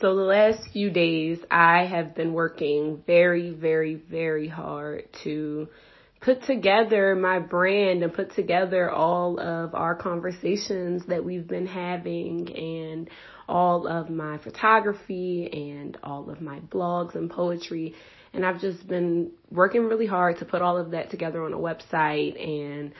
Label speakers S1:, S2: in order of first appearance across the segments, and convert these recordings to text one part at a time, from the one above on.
S1: So the last few days I have been working very, very, very hard to put together my brand and put together all of our conversations that we've been having and all of my photography and all of my blogs and poetry. And I've just been working really hard to put all of that together on a website and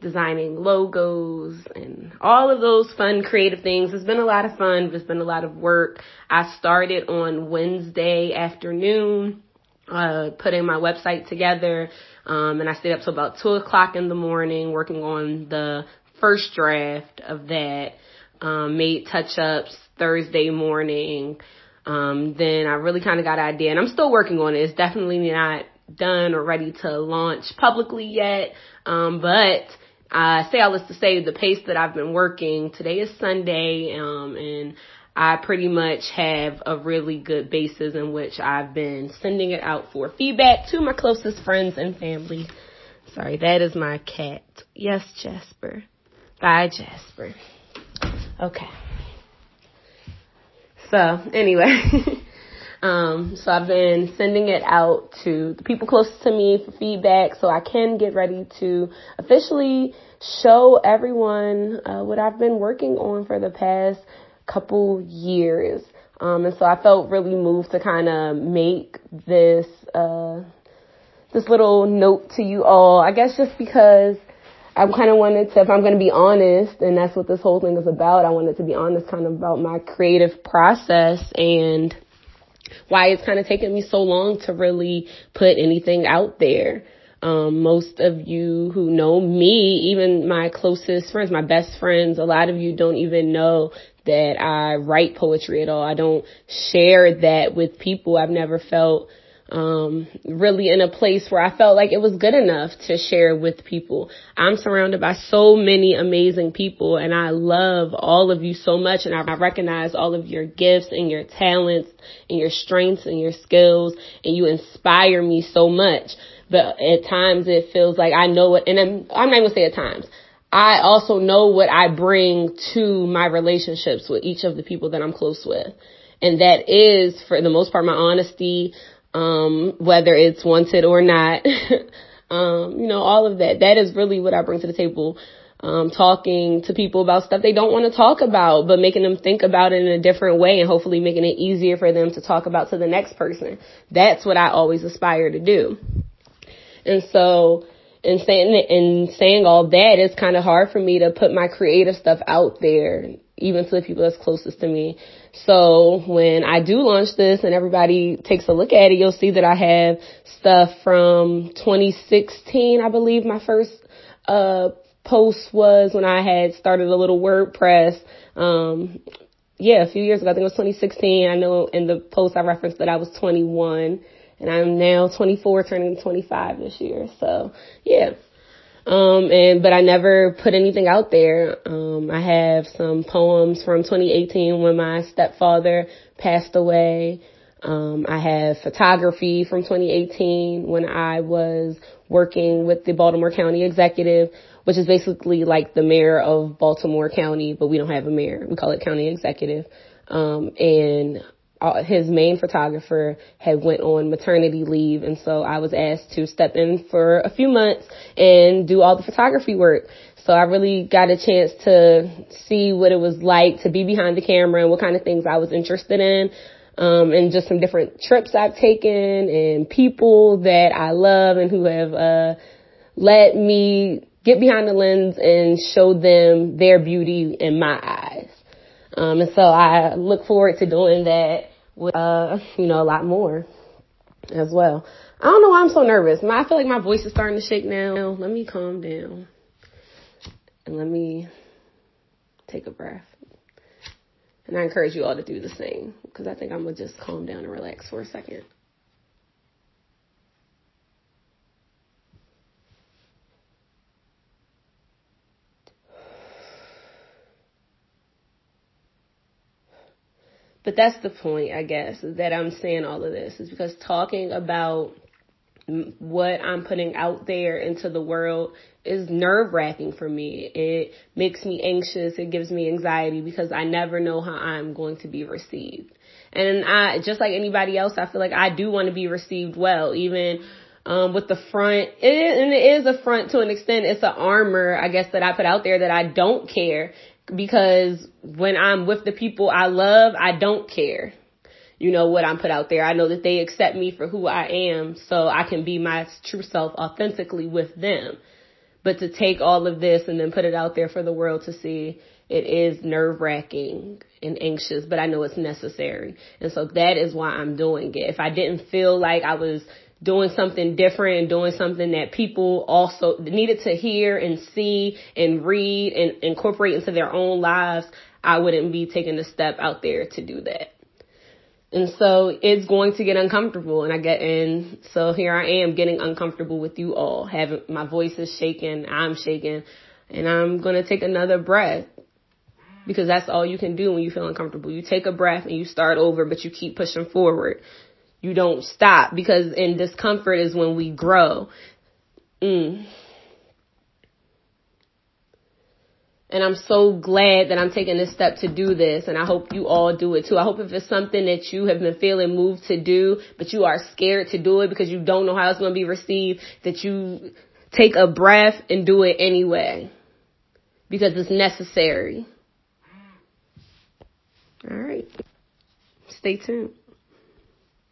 S1: designing logos and all of those fun creative things. It's been a lot of fun. It's been a lot of work. I started on Wednesday afternoon, uh, putting my website together. Um, and I stayed up till about two o'clock in the morning working on the first draft of that. Um, made touch ups Thursday morning. Um, then I really kind of got an idea and I'm still working on it. It's definitely not done or ready to launch publicly yet. Um, but I say all this to say the pace that I've been working. Today is Sunday, um, and I pretty much have a really good basis in which I've been sending it out for feedback to my closest friends and family. Sorry, that is my cat. Yes, Jasper. Bye, Jasper. Okay. So, anyway. Um, so I've been sending it out to the people closest to me for feedback so I can get ready to officially show everyone uh, what I've been working on for the past couple years. Um, and so I felt really moved to kind of make this, uh, this little note to you all. I guess just because I kind of wanted to, if I'm going to be honest, and that's what this whole thing is about, I wanted to be honest kind of about my creative process and why it's kind of taken me so long to really put anything out there. Um, most of you who know me, even my closest friends, my best friends, a lot of you don't even know that I write poetry at all. I don't share that with people. I've never felt um, really in a place where I felt like it was good enough to share with people. I'm surrounded by so many amazing people and I love all of you so much and I recognize all of your gifts and your talents and your strengths and your skills and you inspire me so much. But at times it feels like I know it and I'm, I'm not even say at times. I also know what I bring to my relationships with each of the people that I'm close with. And that is, for the most part, my honesty, um, whether it's wanted or not. um, you know, all of that. That is really what I bring to the table. Um, talking to people about stuff they don't want to talk about, but making them think about it in a different way and hopefully making it easier for them to talk about to the next person. That's what I always aspire to do. And so, in saying in saying all that, it's kind of hard for me to put my creative stuff out there, even to the people that's closest to me. So when I do launch this and everybody takes a look at it, you'll see that I have stuff from 2016, I believe my first, uh, post was when I had started a little WordPress. Um, yeah, a few years ago, I think it was 2016. I know in the post I referenced that I was 21 and I'm now 24 turning 25 this year. So yeah. Um, and, but I never put anything out there. Um, I have some poems from 2018 when my stepfather passed away. Um, I have photography from 2018 when I was working with the Baltimore County Executive, which is basically like the mayor of Baltimore County, but we don't have a mayor. We call it county executive. Um, and his main photographer had went on maternity leave and so I was asked to step in for a few months and do all the photography work. So I really got a chance to see what it was like to be behind the camera and what kind of things I was interested in. Um, and just some different trips I've taken and people that I love and who have, uh, let me get behind the lens and show them their beauty in my eyes. Um, and so I look forward to doing that with, uh, you know, a lot more as well. I don't know why I'm so nervous. I feel like my voice is starting to shake now. Let me calm down and let me take a breath. And I encourage you all to do the same because I think I'm going to just calm down and relax for a second. But that's the point, I guess, that I'm saying all of this is because talking about what I'm putting out there into the world is nerve wracking for me. It makes me anxious. It gives me anxiety because I never know how I'm going to be received. And I, just like anybody else, I feel like I do want to be received well, even um, with the front. It is, and it is a front to an extent. It's an armor, I guess, that I put out there that I don't care because when I'm with the people I love, I don't care. You know what I'm put out there. I know that they accept me for who I am, so I can be my true self authentically with them. But to take all of this and then put it out there for the world to see, it is nerve wracking and anxious, but I know it's necessary. And so that is why I'm doing it. If I didn't feel like I was doing something different and doing something that people also needed to hear and see and read and incorporate into their own lives, I wouldn't be taking a step out there to do that. And so it's going to get uncomfortable and I get in. So here I am getting uncomfortable with you all. Having my voice is shaking, I'm shaking, and I'm going to take another breath because that's all you can do when you feel uncomfortable. You take a breath and you start over, but you keep pushing forward. You don't stop because in discomfort is when we grow. Mm. And I'm so glad that I'm taking this step to do this. And I hope you all do it too. I hope if it's something that you have been feeling moved to do, but you are scared to do it because you don't know how it's going to be received, that you take a breath and do it anyway. Because it's necessary. All right. Stay tuned.